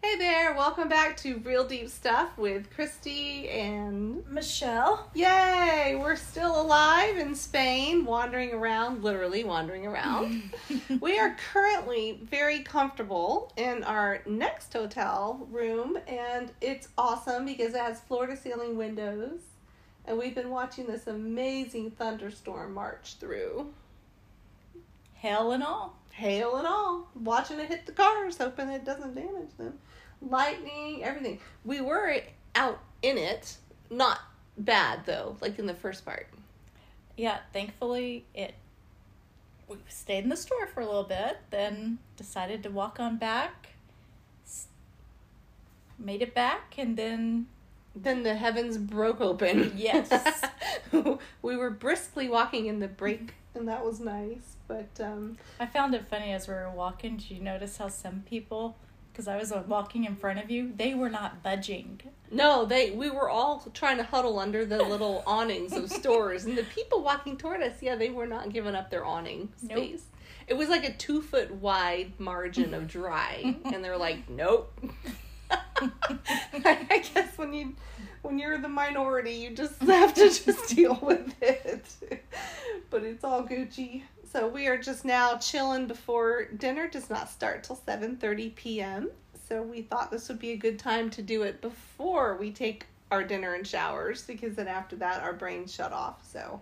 Hey there, welcome back to Real Deep Stuff with Kristi and Michelle. Yay! We're still alive in Spain, wandering around, literally wandering around. we are currently very comfortable in our next hotel room, and it's awesome because it has floor to ceiling windows. And we've been watching this amazing thunderstorm march through. Hail and all. Hail and all. Watching it hit the cars, hoping it doesn't damage them. Lightning, everything. We were out in it. Not bad though, like in the first part. Yeah, thankfully it we stayed in the store for a little bit, then decided to walk on back. Made it back and then Then the heavens broke open. Yes. we were briskly walking in the break, and that was nice. But um, I found it funny as we were walking. Did you notice how some people, because I was uh, walking in front of you, they were not budging. no, they we were all trying to huddle under the little awnings of stores, and the people walking toward us, yeah, they were not giving up their awning space. Nope. space. It was like a two foot wide margin of dry, and they're like, nope. I guess when you when you're the minority, you just have to just deal with it. But it's all Gucci. So we are just now chilling before dinner does not start till 7:30 p.m. So we thought this would be a good time to do it before we take our dinner and showers because then after that our brains shut off. So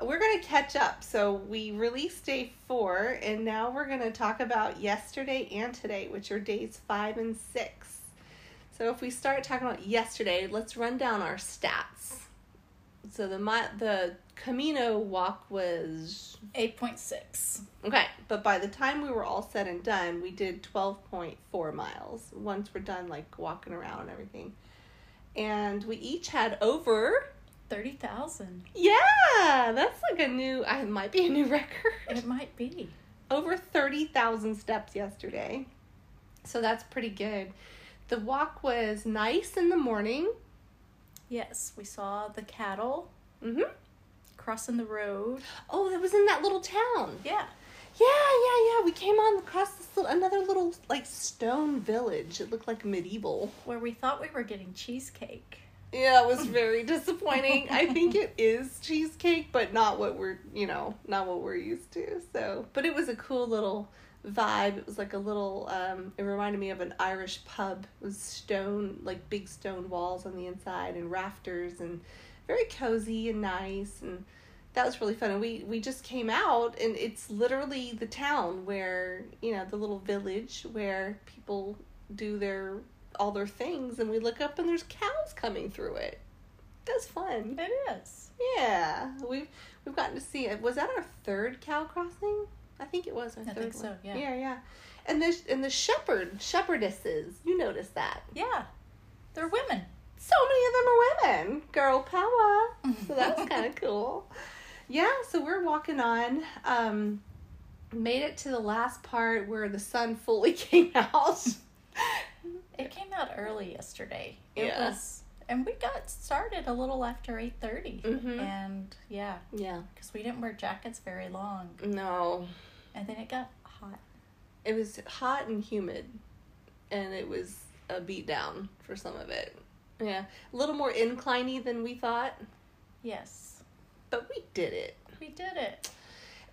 we're going to catch up. So we released day 4 and now we're going to talk about yesterday and today, which are days 5 and 6. So if we start talking about yesterday, let's run down our stats. So the the Camino walk was 8.6. okay, but by the time we were all said and done, we did 12.4 miles once we're done like walking around and everything. And we each had over 30,000. yeah, that's like a new I it might be a new record. It might be. over 30,000 steps yesterday. So that's pretty good. The walk was nice in the morning. Yes, we saw the cattle Mhm. crossing the road. Oh, that was in that little town. Yeah. Yeah, yeah, yeah. We came on across this little, another little like stone village. It looked like medieval. Where we thought we were getting cheesecake. Yeah, it was very disappointing. I think it is cheesecake, but not what we're, you know, not what we're used to. So, but it was a cool little vibe. It was like a little um it reminded me of an Irish pub. It was stone, like big stone walls on the inside and rafters and very cozy and nice and that was really fun. And we we just came out and it's literally the town where, you know, the little village where people do their all their things and we look up and there's cows coming through it. That's fun. It is. Yeah. We've we've gotten to see it. Was that our third cow crossing? I think it was our I third think one. so, yeah. Yeah, yeah. And the and the shepherd shepherdesses, you notice that. Yeah. They're women. So many of them are women. Girl power. So that was kind of cool. Yeah, so we're walking on. Um made it to the last part where the sun fully came out. It came out early yesterday. It Yeah. was and we got started a little after 8:30. Mhm. And yeah, yeah. cuz we didn't wear jackets very long. No. And then it got hot. It was hot and humid, and it was a beat down for some of it. Yeah, a little more incliney than we thought, Yes. but we did it. We did it.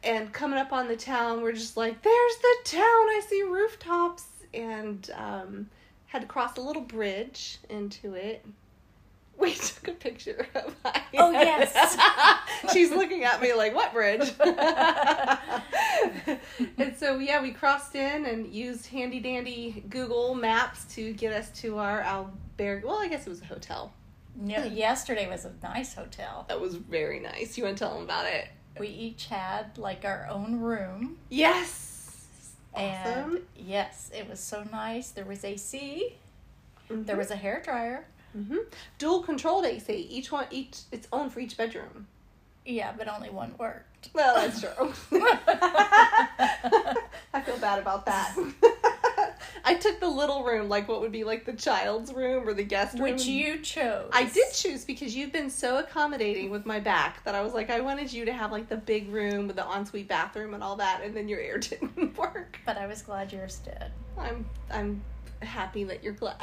And coming up on the town, we're just like, "There's the town! I see rooftops!" And um, had to cross a little bridge into it. We took a picture of. Oh, yes. She's looking at me like, "What bridge?" and so yeah, we crossed in and used handy dandy Google Maps to get us to our albergue. Well, I guess it was a hotel. No, yesterday was a nice hotel. That was very nice. You want to tell them about it? We each had like our own room. Yes. And Awesome. yes, it was so nice. There was AC. There Mhm. was a hair dryer. Hmm Dual controlled AC. Each one, each its own for each bedroom. Yeah, but only one worked. Well, that's true. I feel bad about that. I took the little room, like what would be like the child's room or the guest room. Which you chose. I did choose because you've been so accommodating with my back that I was like, I wanted you to have like the big room with the ensuite bathroom and all that, and then your air didn't work. But I was glad yours did. I'm I'm happy that you're glad.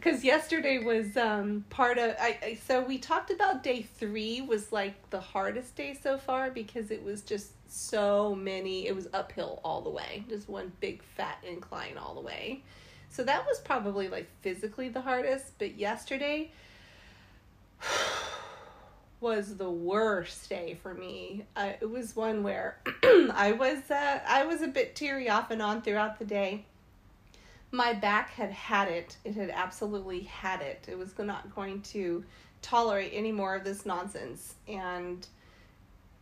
Because yesterday was um, part of. I, I so we talked about day three was like the hardest day so far because it was just so many. It was uphill all the way, just one big fat incline all the way. So that was probably like physically the hardest. But yesterday was the worst day for me. Uh, it was one where I was uh, I was a bit teary off and on throughout the day. My back had had it. It had absolutely had it. It was not going to tolerate any more of this nonsense. And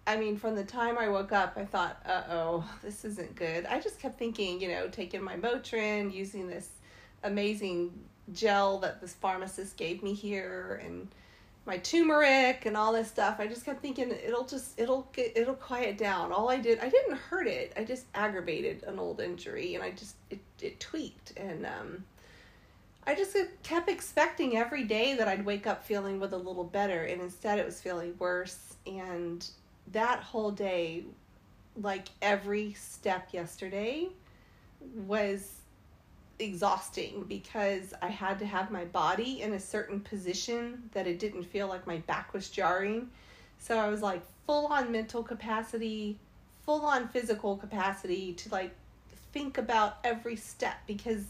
I mean, from the time I woke up, I thought, uh oh, this isn't good. I just kept thinking, you know, taking my Motrin, using this amazing gel that this pharmacist gave me here, and my turmeric and all this stuff. I just kept thinking it'll just it'll get it'll quiet down. All I did I didn't hurt it. I just aggravated an old injury and I just it it tweaked and um I just kept expecting every day that I'd wake up feeling with a little better and instead it was feeling worse and that whole day like every step yesterday was exhausting because I had to have my body in a certain position that it didn't feel like my back was jarring. So I was like full on mental capacity, full on physical capacity to like think about every step because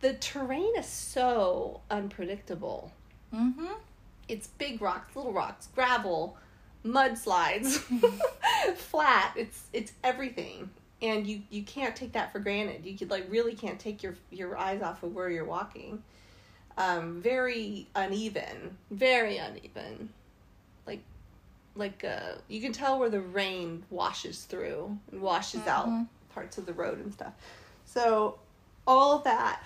the terrain is so unpredictable. Mm-hmm. It's big rocks, little rocks, gravel, mudslides, flat. It's it's everything and you you can't take that for granted. You could like really can't take your your eyes off of where you're walking. Um, very uneven, very uneven. Like like uh, you can tell where the rain washes through and washes mm-hmm. out parts of the road and stuff. So all of that.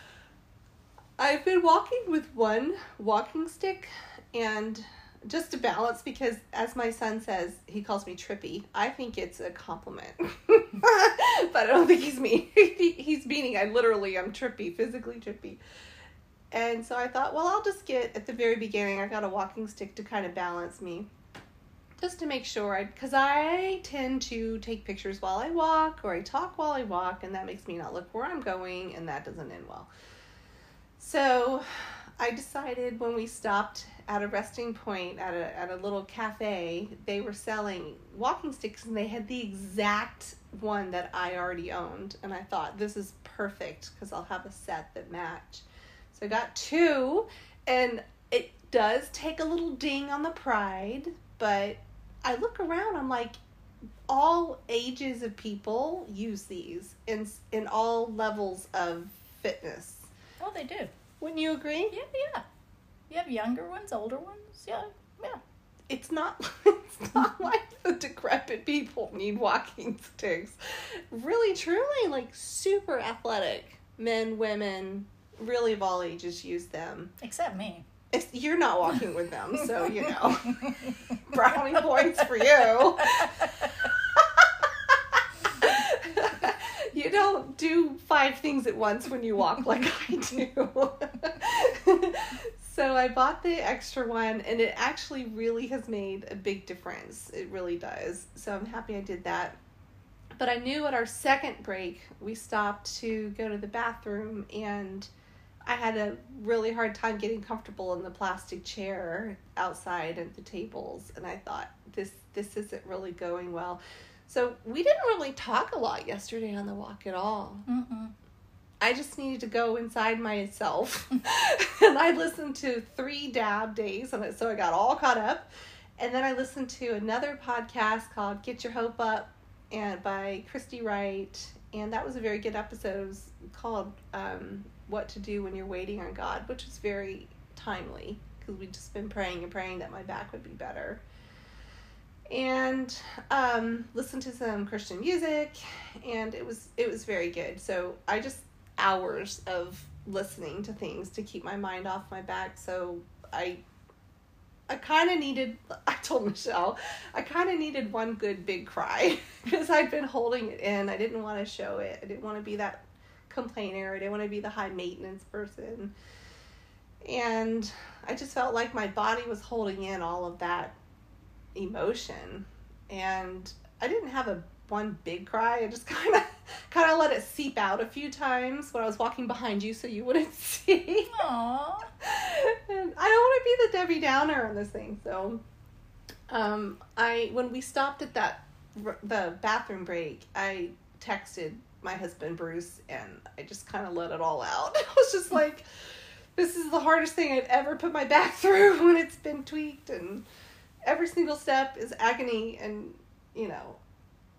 I've been walking with one walking stick and just to balance because as my son says he calls me trippy. I think it's a compliment. But i don't think he's mean. He's meaning i literally am trippy physically trippy. And so i thought well i'll just get at the very beginning i got a walking stick to kind of balance me. Just to make sure i because i tend to take pictures while i walk or i talk while i walk and that makes me not look where i'm going and that doesn't end well. So i decided when we stopped at a resting point at a at a little cafe, they were selling walking sticks and they had the exact one that I already owned and I thought this is perfect cuz I'll have a set that match. So I got two and it does take a little ding on the pride, but I look around I'm like all ages of people use these in in all levels of fitness. Oh, they do. Wouldn't you agree? Yeah, yeah. You have younger ones, older ones. Yeah, yeah. It's not. It's not like the decrepit people need walking sticks. Really, truly, like super athletic men, women, really of all ages use them. Except me. It's, you're not walking with them, so you know. Brownie points for you. You don't do five things at once when you walk like I do. So I bought the extra one and it actually really has made a big difference. It really does. So I'm happy I did that. But I knew at our second break, we stopped to go to the bathroom and I had a really hard time getting comfortable in the plastic chair outside at the tables and I thought this this isn't really going well. So we didn't really talk a lot yesterday on the walk at all. Mm-mm. I just needed to go inside myself. and I listened to three dab days, and so I got all caught up. And then I listened to another podcast called Get Your Hope Up and by Christy Wright. And that was a very good episode. It was called um, What to Do When You're Waiting on God, which was very timely because we'd just been praying and praying that my back would be better. And um, listened to some Christian music, and it was it was very good. So I just hours of listening to things to keep my mind off my back. So I I kind of needed, I told Michelle, I kind of needed one good big cry because I'd been holding it in. I didn't want to show it. I didn't want to be that complainer. I didn't want to be the high maintenance person. And I just felt like my body was holding in all of that emotion. And I didn't have a one big cry. I just kind of kind of let it seep out a few times when I was walking behind you so you wouldn't see. Aww. and I don't want to be the Debbie Downer on this thing. So, um, I when we stopped at that the bathroom break, I texted my husband Bruce, and I just kind of let it all out. I was just like, "This is the hardest thing I've ever put my back through when it's been tweaked, and every single step is agony, and you know,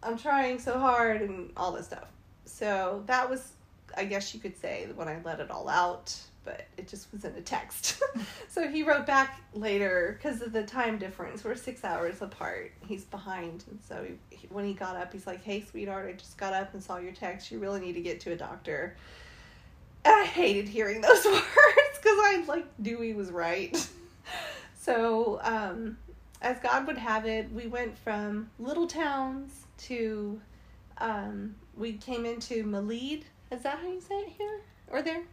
I'm trying so hard, and all this stuff." So that was, I guess you could say, when I let it all out but it just was in a text. so he wrote back later because of the time difference. We're six hours apart. He's behind, and so he, he, when he got up, he's like, "Hey, sweetheart, I just got up and saw your text. You really need to get to a doctor." And I hated hearing those words because I like knew he was right. so, um, as God would have it, we went from little towns to, um, we came into Malid. Is that how you say it here or there?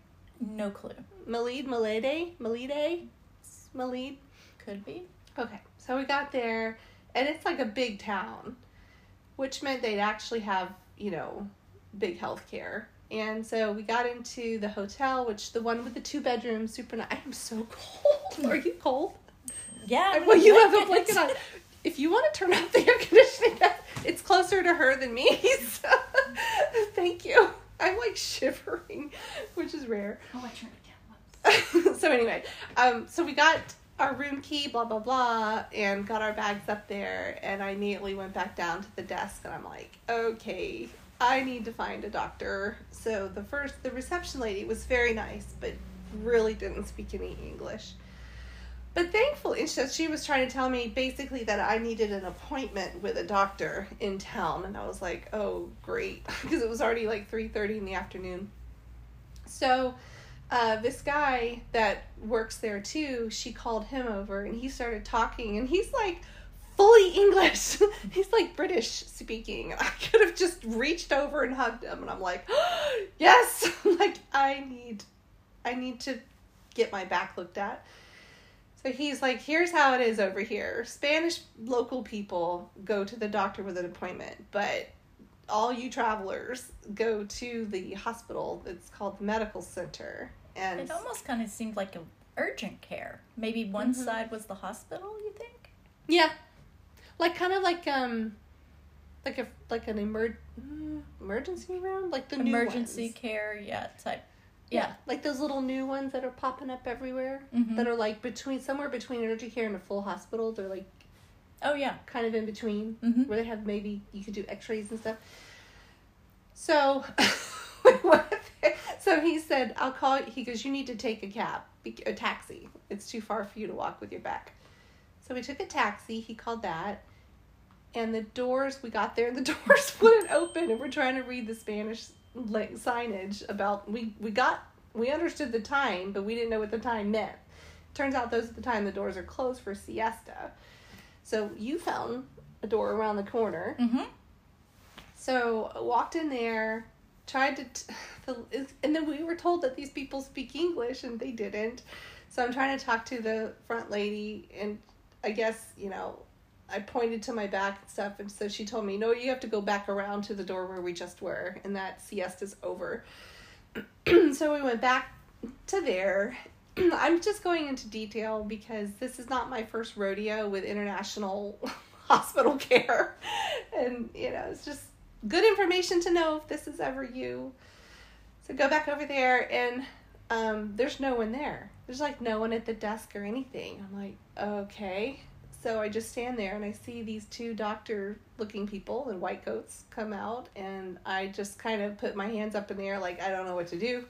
No clue. Malid, Malede, Malide, Malede. Could be. Okay, so we got there, and it's like a big town, which meant they'd actually have, you know, big health care. And so we got into the hotel, which the one with the two bedrooms, super nice. I am so cold. Are you cold? Yeah. well, you have a blanket on. If you want to turn off the air conditioning, it's closer to her than me. So, thank you. I'm like shivering, which is rare. Oh, I turned it down. so anyway, um, so we got our room key, blah blah blah, and got our bags up there, and I immediately went back down to the desk, and I'm like, okay, I need to find a doctor. So the first, the reception lady was very nice, but really didn't speak any English. But thankfully, she was trying to tell me basically that I needed an appointment with a doctor in town, and I was like, "Oh, great," because it was already like three thirty in the afternoon. So, uh, this guy that works there too, she called him over, and he started talking, and he's like fully English. he's like British speaking, I could have just reached over and hugged him, and I'm like, "Yes!" like I need, I need to get my back looked at. So he's like, here's how it is over here. Spanish local people go to the doctor with an appointment, but all you travelers go to the hospital. It's called the medical center. And It almost kind of seemed like an urgent care. Maybe one Mhm. side was the hospital. You think? yeah, like kind of like um, like a like an emer- mm, emergency room, like the Emergency care. Yeah. Type. Yeah. Like those little new ones that are popping up everywhere. Mhm. That are like between somewhere between urgent care and a full hospital. They're like Oh yeah. kind of in between. Mhm. where they have maybe you could do x-rays and stuff so we went there. so he said i'll call you he goes you need to take a cab a taxi it's too far for you to walk with your back so we took a taxi he called that and the doors we got there and the doors wouldn't open and we're trying to read the spanish like signage about we we got we understood the time but we didn't know what the time meant turns out those are the time the doors are closed for siesta so you found a door around the corner. Mm-hmm. So I walked in there, tried to, t- the, and then we were told that these people speak English and they didn't. So I'm trying to talk to the front lady, and I guess you know, I pointed to my back and stuff, and so she told me, no, you have to go back around to the door where we just were, and that siesta's over. so we went back to there. I'm just going into detail because this is not my first rodeo with international hospital care. And, you know, it's just good information to know if this is ever you. So go back over there, and um, there's no one there. There's like no one at the desk or anything. I'm like, okay. So I just stand there and I see these two doctor looking people in white coats come out, and I just kind of put my hands up in the air, like, I don't know what to do.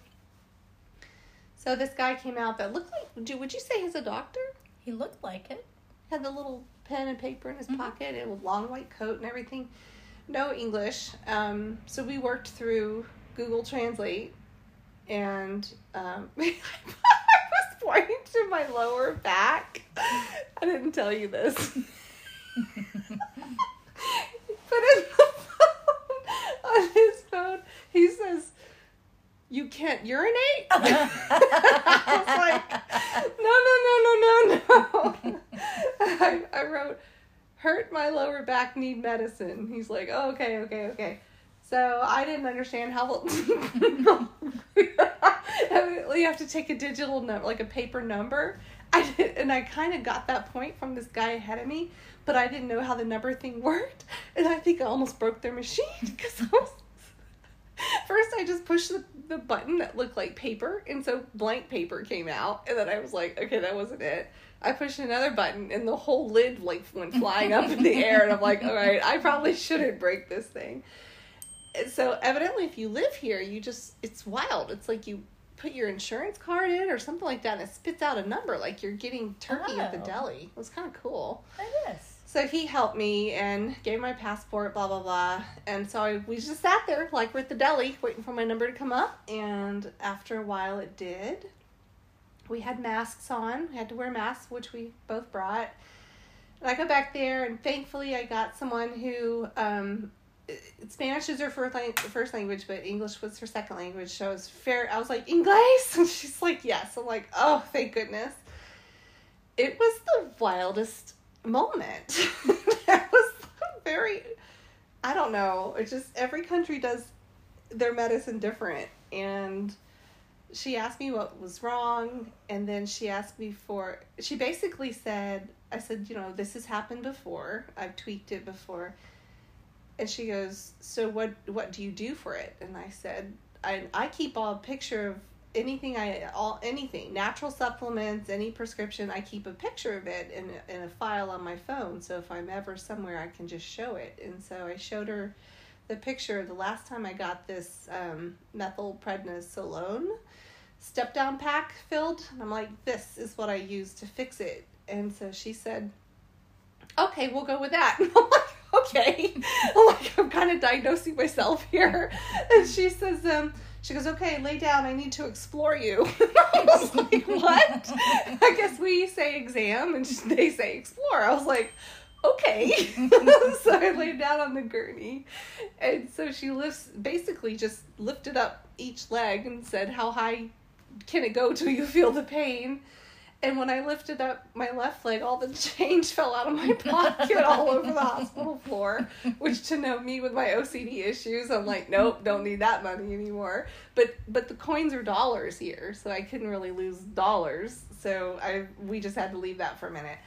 So this guy came out that looked like, would you, would you say he's a doctor? He looked like it. Had the little pen and paper in his Mhm. pocket and a long white coat and everything. No English. Um, so we worked through Google Translate and um, Pointing to my lower back. I didn't tell you this. But in the phone, on his phone, he says, You can't urinate? I was like, No, no, no, no, no, no. I, I wrote, hurt my lower back, need medicine. He's like, oh, okay, okay, okay. So I didn't understand how. You have to take a digital number, like a paper number. I did, and I kind of got that point from this guy ahead of me, but I didn't know how the number thing worked, and I think I almost broke their machine because I was. First, I just pushed the, the button that looked like paper, and so blank paper came out, and then I was like, okay, that wasn't it. I pushed another button, and the whole lid like went flying up in the air, and I'm like, all right, I probably shouldn't break this thing. So evidently, if you live here, you just it's wild. It's like you put your insurance card in or something like that, and it spits out a number like you're getting turkey at the Oh. deli. It was kind of cool. It is. So he helped me and gave my passport, blah blah blah. And so I, we just sat there like we're at the deli, waiting for my number to come up. And after a while, it did. We had masks on. We had to wear masks, which we both brought. And I go back there, and thankfully, I got someone who um, Spanish is her first lang- first language, but English was her second language. So I was fair. I was like English, and she's like yes. I'm like oh, thank goodness. It was the wildest moment. that was very. I don't know. It's just every country does their medicine different, and she asked me what was wrong, and then she asked me for. She basically said, "I said, you know, this has happened before. I've tweaked it before." And she goes, "So what? What do you do for it?" And I said, "I I keep a picture of anything I all anything natural supplements, any prescription. I keep a picture of it in in a file on my phone. So if I'm ever somewhere, I can just show it." And so I showed her the picture the last time I got this um, methylprednisolone step down pack filled. And I'm like, this is what I use to fix it. And so she said, okay, we'll go with that. Okay. Like, I'm kind of diagnosing myself here. And she says, um, she goes, okay, lay down. I need to explore you. I was like, what? I guess we say exam and they say explore. I was like, okay. so I laid down on the gurney. And so she lifts, basically just lifted up each leg and said, how high can it go till you feel the pain? And when I lifted up my left leg, all the change fell out of my pocket all over the hospital floor. Which to know me with my OCD issues, I'm like, nope, don't need that money anymore. But but the coins are dollars here, so I couldn't really lose dollars. So I we just had to leave that for a minute.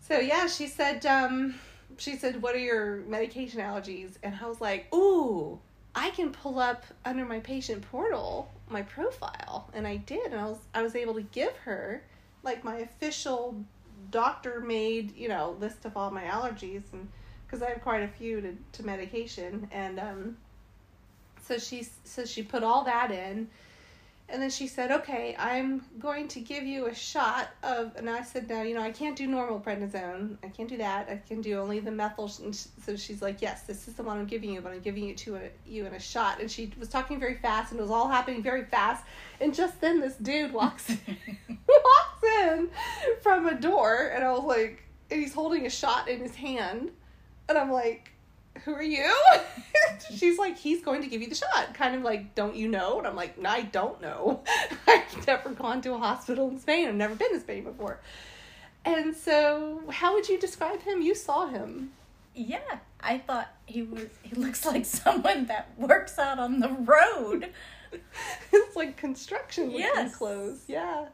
So yeah, she said, um, she said, what are your medication allergies? And I was like, ooh, I can pull up under my patient portal my profile, and I did, and I was I was able to give her like my official doctor made you know list of all my allergies and because I have quite a few to, to medication. And um so she so she put all that in and then she said okay I'm going to give you a shot of and I said no you know I can't do normal prednisone. I can't do that. I can do only the methyl. And so she's like yes this is the one I'm giving you but I'm giving it to a, you in a shot. And she was talking very fast and it was all happening very fast. And just then this dude walks in, walks in from a door and I was like and he's holding a shot in his hand. And I'm like who are you? She's like, he's going to give you the shot. Kind of like, don't you know? And I'm like, no, I don't know. I've never gone to a hospital in Spain. I've never been to Spain before. And so, how would you describe him? You saw him. Yeah, I thought he was. He looks like someone that works out on the road. it's like construction looking Yes. clothes. Yeah.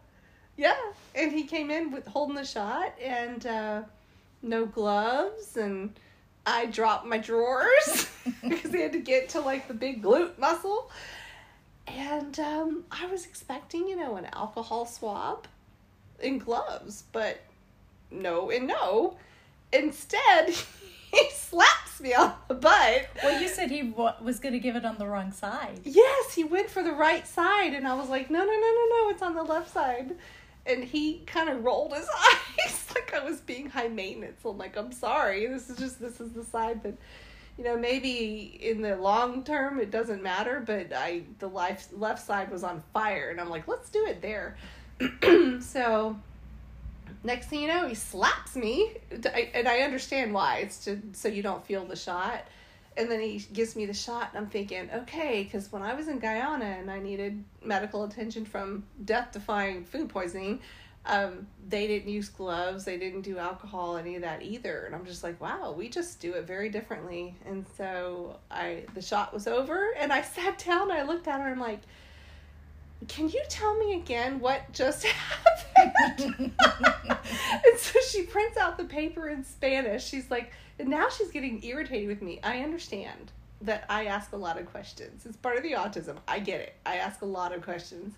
Yeah. And he came in with holding the shot and uh, no gloves and I dropped my drawers because he had to get to like the big glute muscle. And um, I was expecting, you know, an alcohol swab and gloves, but no and no. Instead, he slaps me on the butt. Well, you said he wa- was going to give it on the wrong side. Yes, he went for the right side, and I was like, no, no, no, no, no, it's on the left side. And he kind of rolled his eyes like I was being high maintenance. I'm like, I'm sorry, this is just this is the side that, you know, maybe in the long term it doesn't matter, but I the life left side was on fire, and I'm like, let's do it there. so next thing you know, he slaps me, and I understand why. It's to so you don't feel the shot. And then he gives me the shot, and I'm thinking, okay, because when I was in Guyana and I needed medical attention from death defying food poisoning, Um, they didn't use gloves. They didn't do alcohol, any of that either. And I'm just like, wow, we just do it very differently. And so I, the shot was over, and I sat down. I looked at her. and I'm like, can you tell me again what just happened? and so she prints out the paper in Spanish. She's like, and now she's getting irritated with me. I understand that I ask a lot of questions. It's part of the autism. I get it. I ask a lot of questions.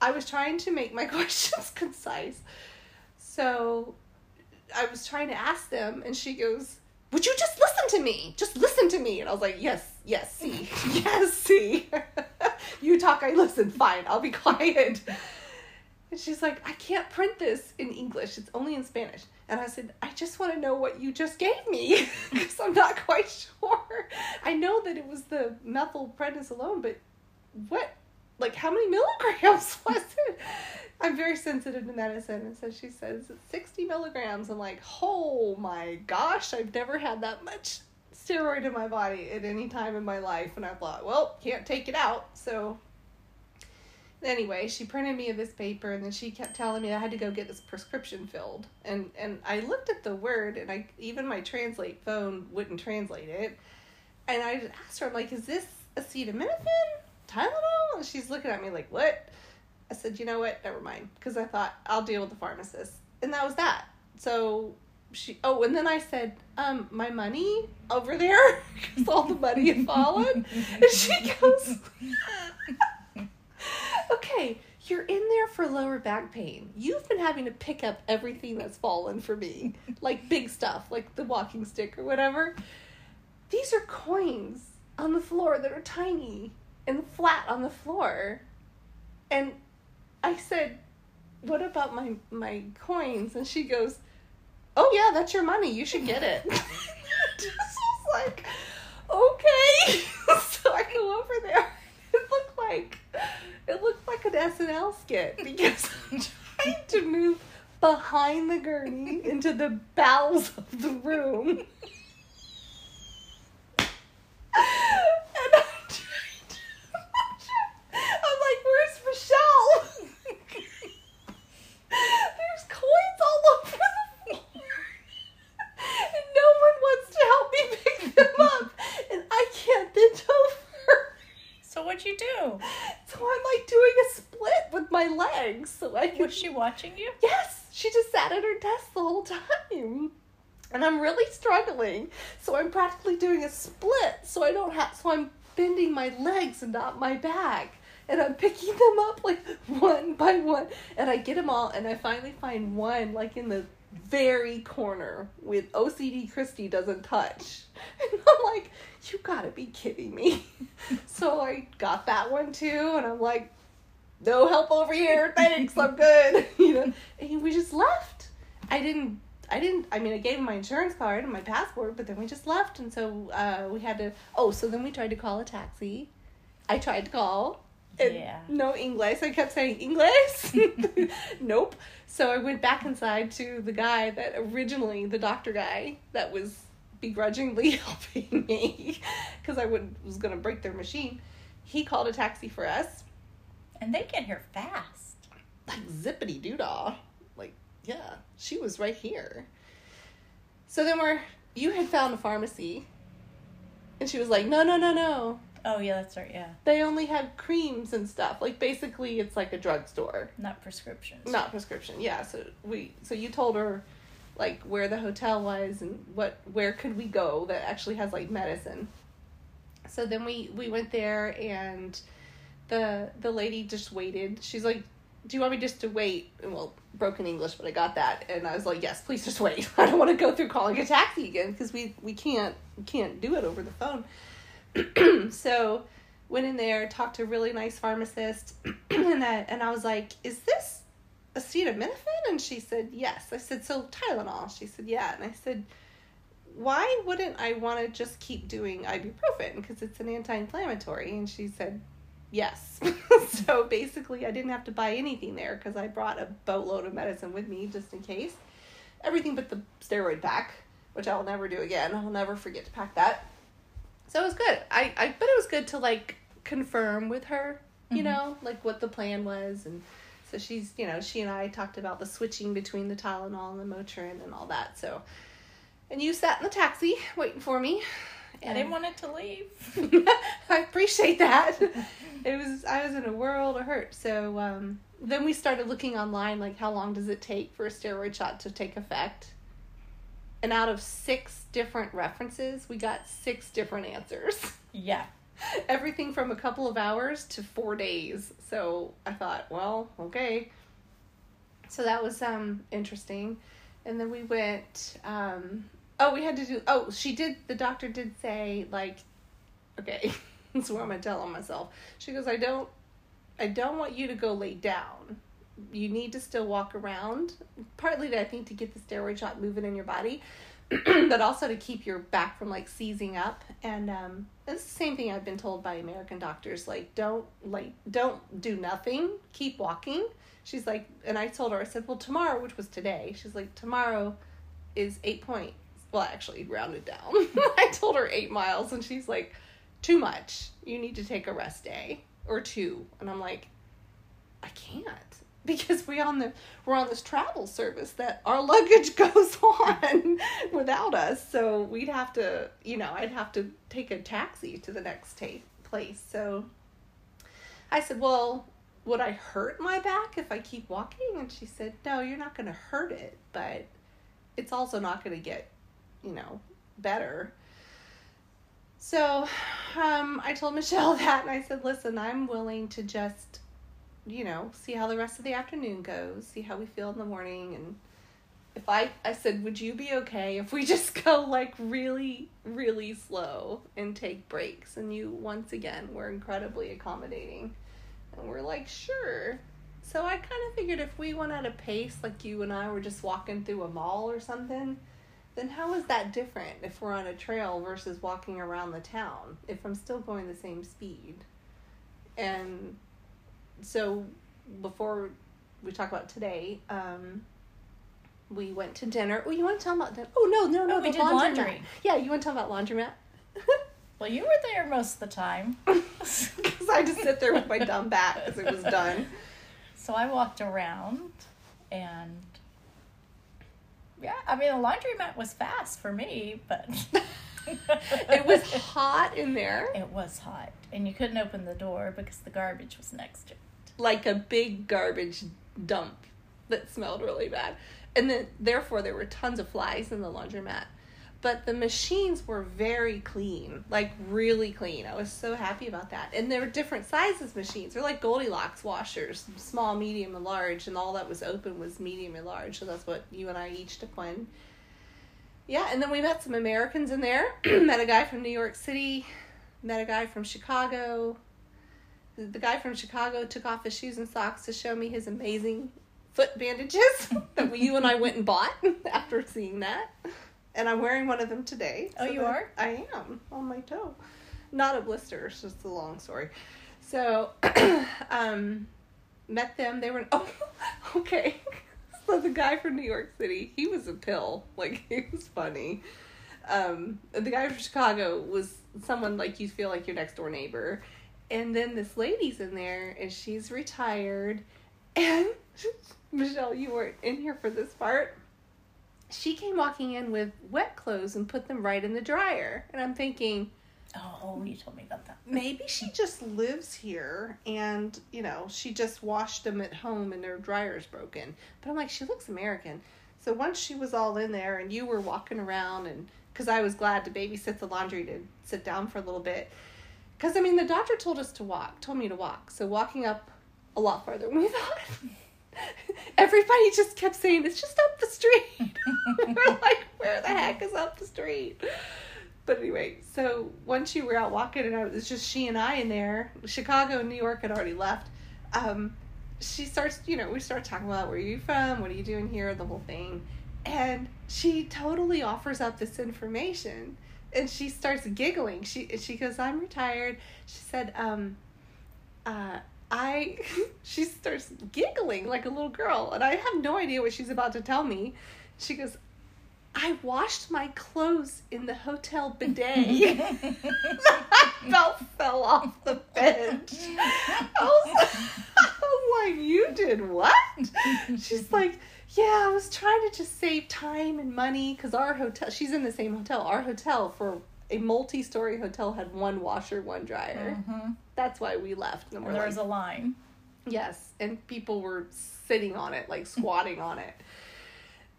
I was trying to make my questions concise. So I was trying to ask them, and she goes, Would you just listen to me? Just listen to me. And I was like, Yes, yes, see. yes, see. you talk, I listen. Fine, I'll be quiet. And she's like, I can't print this in English. It's only in Spanish. And I said, I just want to know what you just gave me because I'm not quite sure. I know that it was the methylprednisolone, but what, like, how many milligrams was it? I'm very sensitive to medicine. And so she says it's 60 milligrams. I'm like, oh my gosh, I've never had that much steroid in my body at any time in my life. And I thought, well, can't take it out. So anyway, she printed me this paper and then she kept telling me I had to go get this prescription filled. And and I looked at the word and I even my translate phone wouldn't translate it. And I asked her, I'm like, is this acetaminophen? Tylenol? And she's looking at me like, what? I said, you know what? Never mind. Because I thought I'll deal with the pharmacist. And that was that. So she, oh, and then I said, um, my money over there? Because all the money had fallen. and she goes, okay, you're in there for lower back pain. You've been having to pick up everything that's fallen for me, like big stuff, like the walking stick or whatever. These are coins on the floor that are tiny and flat on the floor. And I said, "What about my my coins?" And she goes, "Oh yeah, that's your money. You should get it." Just was like, "Okay." so I go over there. It looked like it looked like an SNL skit because I'm trying to move behind the gurney into the bowels of the room. and I'm like, where's Michelle? There's coins all over the floor. And no one wants to help me pick them up. And I can't bend over. So what'd you do? So I'm like doing a split with my legs so I can. Was she watching you? Yes, she just sat at her desk the whole time. And I'm really struggling. So I'm practically doing a split so I don't have so I'm bending my legs and not my back. And I'm picking them up like one by one. And I get them all and I finally find one like in the very corner with OCD Kristi doesn't touch. And I'm like, you gotta be kidding me. so I got that one too, and I'm like, no help over here, thanks, I'm good. you know, and we just left. I didn't. I didn't. I mean, I gave him my insurance card and my passport, but then we just left, and so uh, we had to. Oh, so then we tried to call a taxi. I tried to call. Yeah. No English. I kept saying English. nope. So I went back inside to the guy that originally, the doctor guy that was begrudgingly helping me because I would was gonna break their machine. He called a taxi for us, And they get here fast. like zippity doodah. Like yeah, she was right here. So then we're you had found a pharmacy, and she was like, no, no, no, no. Oh yeah, that's right. Yeah, They only have creams and stuff. Like basically, it's like a drugstore. not prescriptions. Not prescription. Yeah. So we so you told her like where the hotel was and what where could we go that actually has like medicine. So then we we went there and the the lady just waited. She's like, "Do you want me just to wait?" And well, broken English, but I got that. And I was like, "Yes, please just wait. I don't want to go through calling a taxi again because we we can't we can't do it over the phone." so went in there, talked to a really nice pharmacist, and that and I was like, "Is this acetaminophen?" And she said, "Yes." I said, "So Tylenol?" She said, "Yeah." And I said, "Why wouldn't I want to just keep doing ibuprofen because it's an anti-inflammatory?" And she said, "Yes." so basically, I didn't have to buy anything there because I brought a boatload of medicine with me just in case. Everything but the steroid pack, which I'll never do again. I'll never forget to pack that. So it was good. I, I but it was good to like confirm with her, you Mhm. know, like what the plan was and So she's, you know, she and I talked about the switching between the Tylenol and the Motrin and all that. So, and you sat in the taxi waiting for me. I didn't want it to leave. I appreciate that. it was I was in a world of hurt. So um, then we started looking online, like how long does it take for a steroid shot to take effect? And out of six different references, we got six different answers. Yeah. Everything from a couple of hours to four days. So I thought, well, okay. So that was um interesting. And then we went um oh we had to do oh she did the doctor did say like okay, that's what I'm gonna tell on myself. She goes, I don't I don't want you to go lay down. You need to still walk around. Partly I think to get the steroid shot moving in your body. but also to keep your back from like seizing up and um it's the same thing I've been told by American doctors like don't like don't do nothing keep walking she's like and I told her I said well tomorrow which was today she's like tomorrow is 8 points well actually rounded down. I told her 8 miles and she's like too much. You need to take a rest day or two. And I'm like I can't because we on the we're on this travel service that our luggage goes on without us. So we'd have to you know i'd have to take a taxi to the next ta- place. So i said well would i hurt my back if i keep walking? And she said no you're not going to hurt it but it's also not going to get you know better so um, i told michelle that and i said listen i'm willing to just you know, see how the rest of the afternoon goes, see how we feel in the morning and if I I said, "Would you be okay if we just go like really really slow and take breaks?" And you once again were incredibly accommodating. And we're like, "Sure." So I kind of figured if we went at a pace like you and I were just walking through a mall or something, then how is that different if we're on a trail versus walking around the town if I'm still going the same speed? And so before we talk about today, um, we went to dinner. Oh, you want to tell about dinner? Oh no, no, no, Oh, we the did laundry. Yeah, you want to tell about laundromat? Well, you were there most of the time. Because I just sit there with my dumb back because it was done. So I walked around and yeah, I mean the laundromat was fast for me, but It was hot in there, It was hot, and you couldn't open the door because the garbage was next to it. like a big garbage dump that smelled really bad, and then therefore there were tons of flies in the laundromat. But the machines were very clean, like really clean. I was so happy about that. And there were different sizes machines. They're like Goldilocks washers, small, medium, and large. And all that was open was medium and large. So that's what you and I each took one. Yeah, and then we met some Americans in there. met a guy from New York City. Met a guy from Chicago. The guy from Chicago took off his shoes and socks to show me his amazing foot bandages that you and I went and bought after seeing that. And I'm wearing one of them today. Oh, you are? I am on my toe. Not a blister. It's just a long story. So, um, met them. They were oh, okay. So the guy from New York City, he was a pill. Like he was funny. Um, the guy from Chicago was someone like you feel like your next door neighbor, and then this lady's in there, and she's retired, and Michelle, you weren't in here for this part. She came walking in with wet clothes and put them right in the dryer, and I'm thinking Oh, you told me about that. maybe she just lives here and you know she just washed them at home and their dryer's broken. But i'm like she looks american. So once she was all in there and you were walking around and because i was glad to babysit the laundry to sit down for a little bit. Because i mean the doctor told us to walk told me to walk. So walking up a lot farther than we thought everybody just kept saying it's just up the street we're like where the heck is up the street but anyway, so once you were out walking and I, it was just she and I in there, Chicago and New York had already left. Um, she starts, you know, we start talking about where are you from, what are you doing here, the whole thing, and she totally offers up this information, and she starts giggling. She she goes, "I'm retired." She said, um, uh, I. she starts giggling like a little girl, and I have no idea what she's about to tell me. She goes, I washed my clothes in the hotel bidet. I about fell off the bench. I was, I was like, you did what? she's like, yeah, I was trying to just save time and money because our hotel, she's in the same hotel. Our hotel for a multi-story hotel had one washer, one dryer. hmm That's why we left. And And there like, was a line. Yes, and people were sitting on it, like squatting on it.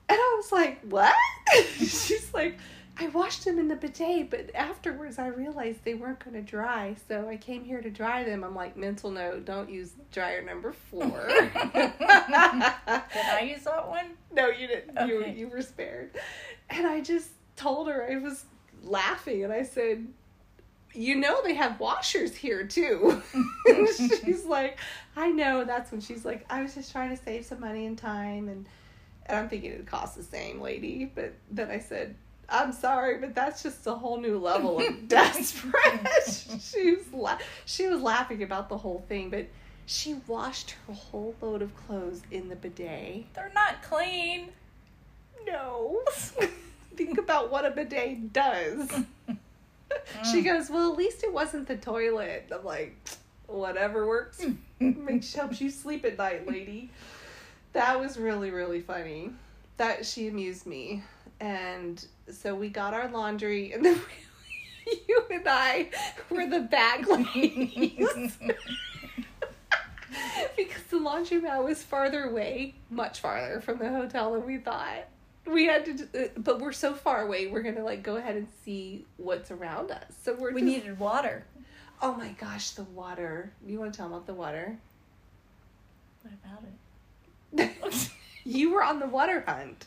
And I was like, what? She's like, I washed them in the bidet, but afterwards I realized they weren't going to dry, so I came here to dry them. I'm like, mental note, don't use dryer number four. Did I use that one? no, you didn't. You, you were spared. And I just told her, I was laughing, and I said, you know they have washers here too. and she's like, I know. That's when she's like, I was just trying to save some money and time, and and I'm thinking it costs the same, lady. But then I said, I'm sorry, but that's just a whole new level of desperate. she was la- she was laughing about the whole thing, but she washed her whole load of clothes in the bidet. They're not clean. No. Think about what a bidet does. She mm. goes, Well, at least it wasn't the toilet. I'm like, Whatever works. Makes helps you sleep at night, lady. That was really, really funny. That she amused me. And so we got our laundry and then we, you and I were the bag ladies. because the laundromat was farther away, much farther from the hotel than we thought. We had to, uh, but we're so far away. We're gonna like go ahead and see what's around us. So we're We just, needed water. Oh my gosh, the water! You want to tell them about the water? What about it? you were on the water hunt.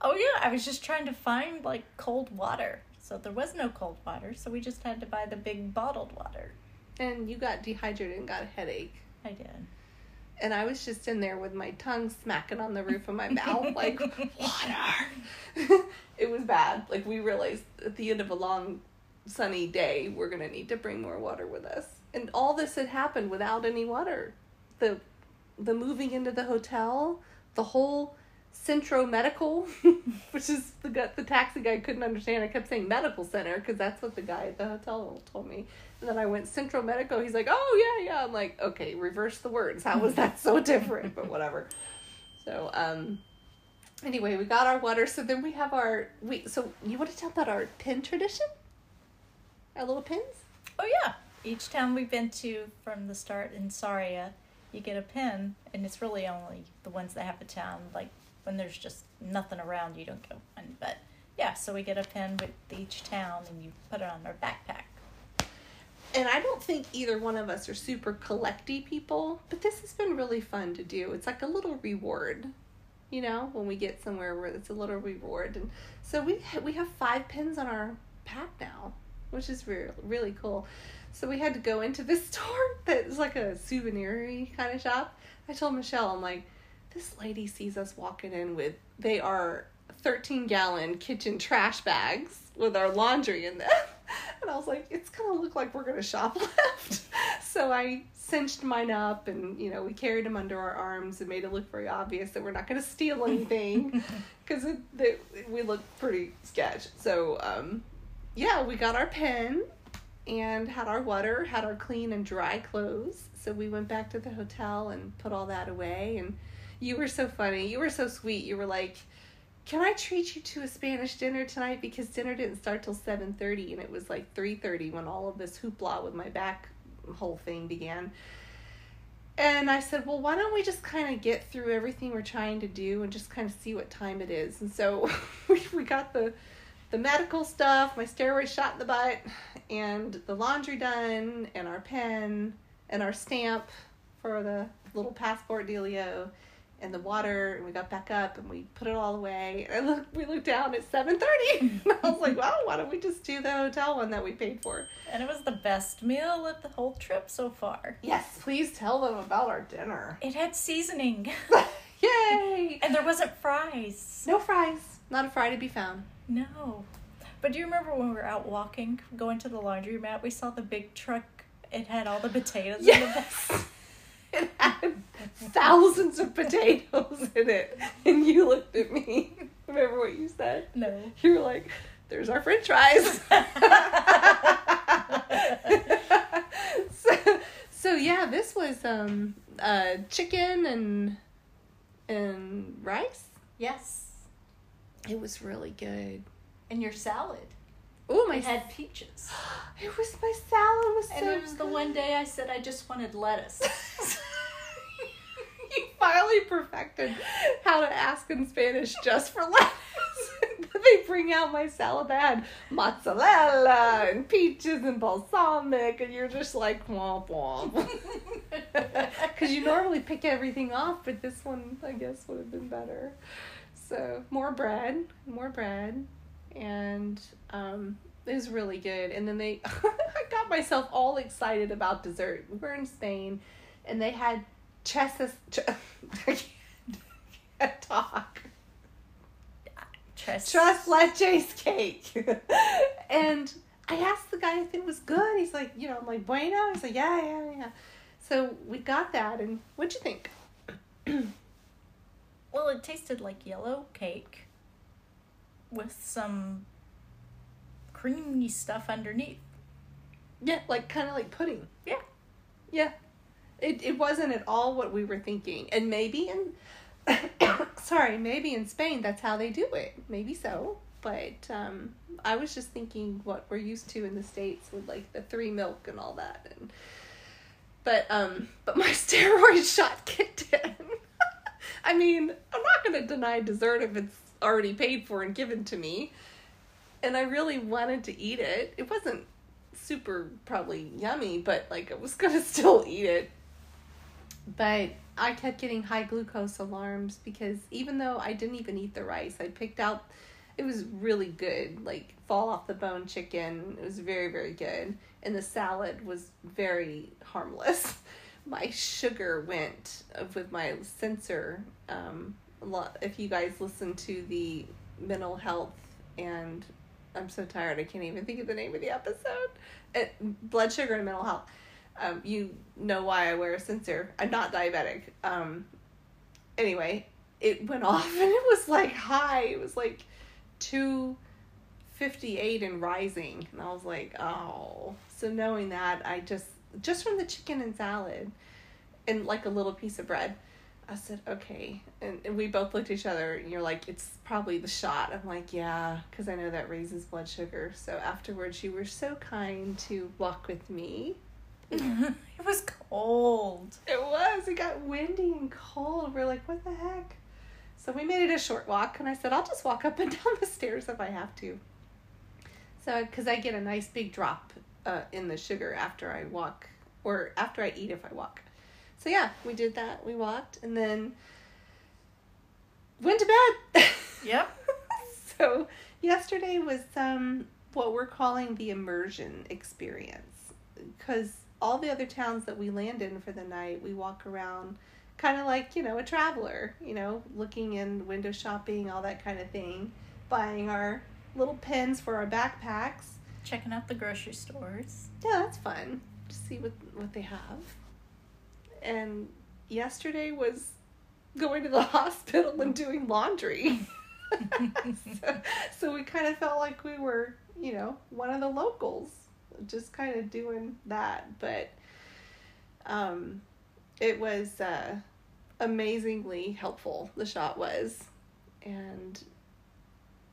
Oh yeah, I was just trying to find like cold water. So there was no cold water, so we just had to buy the big bottled water. And you got dehydrated and got a headache. I did. And I was just in there with my tongue smacking on the roof of my mouth, like, water. it was bad. Like, we realized at the end of a long, sunny day, we're going to need to bring more water with us. And all this had happened without any water. The, the moving into the hotel, the whole Centro Medical, which is the the taxi guy couldn't understand. I kept saying medical center because that's what the guy at the hotel told me. And then I went Central Medico. He's like, oh yeah, yeah. I'm like, okay, reverse the words. How was that so different? But whatever. So um, anyway, we got our water. So then we have our we. So you want to tell about our pin tradition? Our little pins. Oh yeah. Each town we've been to from the start in Sarria, you get a pin, and it's really only the ones that have a town. Like when there's just nothing around, you don't get one. But yeah, so we get a pin with each town, and you put it on our backpack. And I don't think either one of us are super collecty people, but this has been really fun to do. It's like a little reward, you know, when we get somewhere where it's a little reward. And so we ha- we have five pins on our pack now, which is really really cool. So we had to go into this store that's like a souvenir kind of shop. I told Michelle, I'm like, this lady sees us walking in with they are 13 gallon kitchen trash bags with our laundry in them. And I was like, it's gonna look like we're gonna shoplift. so I cinched mine up and, you know, we carried them under our arms and made it look very obvious that we're not gonna steal anything because we look pretty sketch. So, um, yeah, we got our pen and had our water, had our clean and dry clothes. So we went back to the hotel and put all that away. And you were so funny. You were so sweet. You were like, "Can I treat you to a Spanish dinner tonight? Because dinner didn't start till seven thirty, and it was like three thirty when all of this hoopla with my back whole thing began." And I said, "Well, why don't we just kind of get through everything we're trying to do and just kind of see what time it is?" And so we we got the the medical stuff, my steroid shot in the butt, and the laundry done, and our pen, and our stamp for the little passport dealio, and the water, and we got back up and we put it all away. And I look, we looked down at seven thirty. I was like, "Well, why don't we just do the hotel one that we paid for?" And it was the best meal of the whole trip so far. Yes, please tell them about our dinner. It had seasoning, Yay! and there wasn't fries. No fries. Not a fry to be found. No. But do you remember when we were out walking, going to the laundromat, we saw the big truck? It had all the potatoes in the back. It had thousands of potatoes in it. And you looked at me. Remember what you said? No. You were like, there's our french fries. so, so yeah, this was um uh chicken and and rice. Yes. It was really good. And your salad. Oh, my I had peaches. It was my salad was so. And it was the one day I said I just wanted lettuce. you finally perfected how to ask in Spanish just for lettuce. they bring out my salad that had mozzarella and peaches and balsamic, and you're just like womp womp. Because you normally pick everything off, but this one I guess would have been better. So more bread, more bread, and um, it was really good. And then they, I got myself all excited about dessert. We were in Spain, and they had chesses. Ch- I can't talk. Tres. Tres leches cake. and I asked the guy if it was good. He's like, you know, I'm like, bueno? He's like, yeah, yeah, yeah. So we got that, and what'd you think? Well, it tasted like yellow cake with some creamy stuff underneath. Yeah, like kind of like pudding. Yeah. Yeah. It it wasn't at all what we were thinking. And maybe in sorry, maybe in Spain that's how they do it. Maybe so. But um I was just thinking what we're used to in the States with like the three milk and all that and but um but my steroid shot kicked in. I mean, I'm not gonna deny dessert if it's already paid for and given to me. And I really wanted to eat it. It wasn't super probably yummy, but like I was gonna still eat it. But I kept getting high glucose alarms because even though I didn't even eat the rice, I picked out it was really good, like fall off the bone chicken. It was very, very good. And the salad was very harmless. My sugar went with my sensor. Um, if you guys listen to the mental health and I'm so tired. I can't even think of the name of the episode. It, blood sugar and mental health. Um, you know why I wear a sensor. I'm not diabetic. Um, anyway, it went off and it was like high. It was like two fifty eight and rising, and I was like, oh. So knowing that, I just just from the chicken and salad, and like a little piece of bread. I said, okay. And, and we both looked at each other, and you're like, it's probably the shot. I'm like, yeah, because I know that raises blood sugar. So afterwards, you were so kind to walk with me. it was cold. It was. It got windy and cold. We're like, what the heck? So we made it a short walk, and I said, I'll just walk up and down the stairs if I have to. So, because I get a nice big drop uh, in the sugar after I walk, or after I eat if I walk. So yeah, we did that. We walked and then went to bed. Yep. so yesterday was um what we're calling the immersion experience because all the other towns that we land in for the night, we walk around kind of like, you know, a traveler, you know, looking in window shopping, all that kind of thing, buying our little pins for our backpacks. Checking out the grocery stores. Yeah, that's fun to see what what they have. And yesterday was going to the hospital and doing laundry. so, so we kind of felt like we were, you know, one of the locals, just kind of doing that. But um, it was uh, amazingly helpful. The shot was, and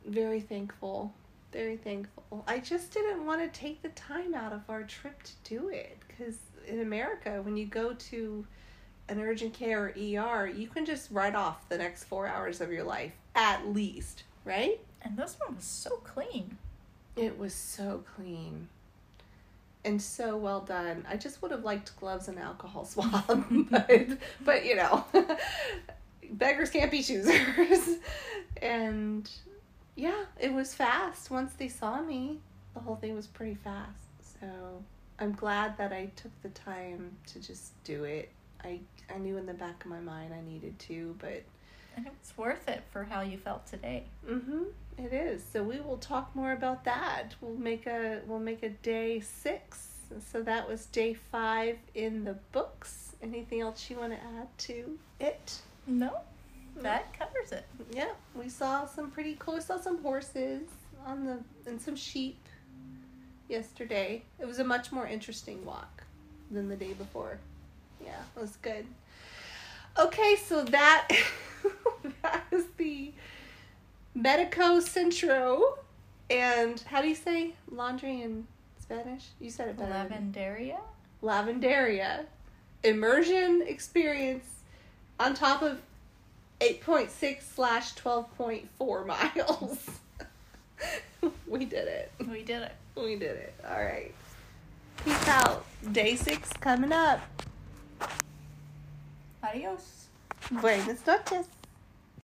very thankful. Very thankful. I just didn't want to take the time out of our trip to do it because in America, when you go to an urgent care or ER, you can just write off the next four hours of your life at least, right? And this one was so clean. It was so clean and so well done. I just would have liked gloves and alcohol swab, but but you know, beggars can't be choosers. and yeah, it was fast. Once they saw me, the whole thing was pretty fast. So I'm glad that I took the time to just do it. I I knew in the back of my mind I needed to, but And it was worth it for how you felt today. Mhm. It is. So we will talk more about that. We'll make a we'll make a day 6. So that was day 5 in the books. Anything else you want to add to it? No, that covers it. Yeah, we saw some pretty cool. We saw some horses on the and some sheep yesterday. It was a much more interesting walk than the day before. Yeah, it was good. Okay, so that that is the Medico Centro. And how do you say laundry in Spanish? You said it better. Lavendaria? Lavendaria. Immersion experience on top of 8.6 slash 12.4 miles. we did it. We did it. We did it. All right. Peace out. Day six coming up. Adios. Buenas noches.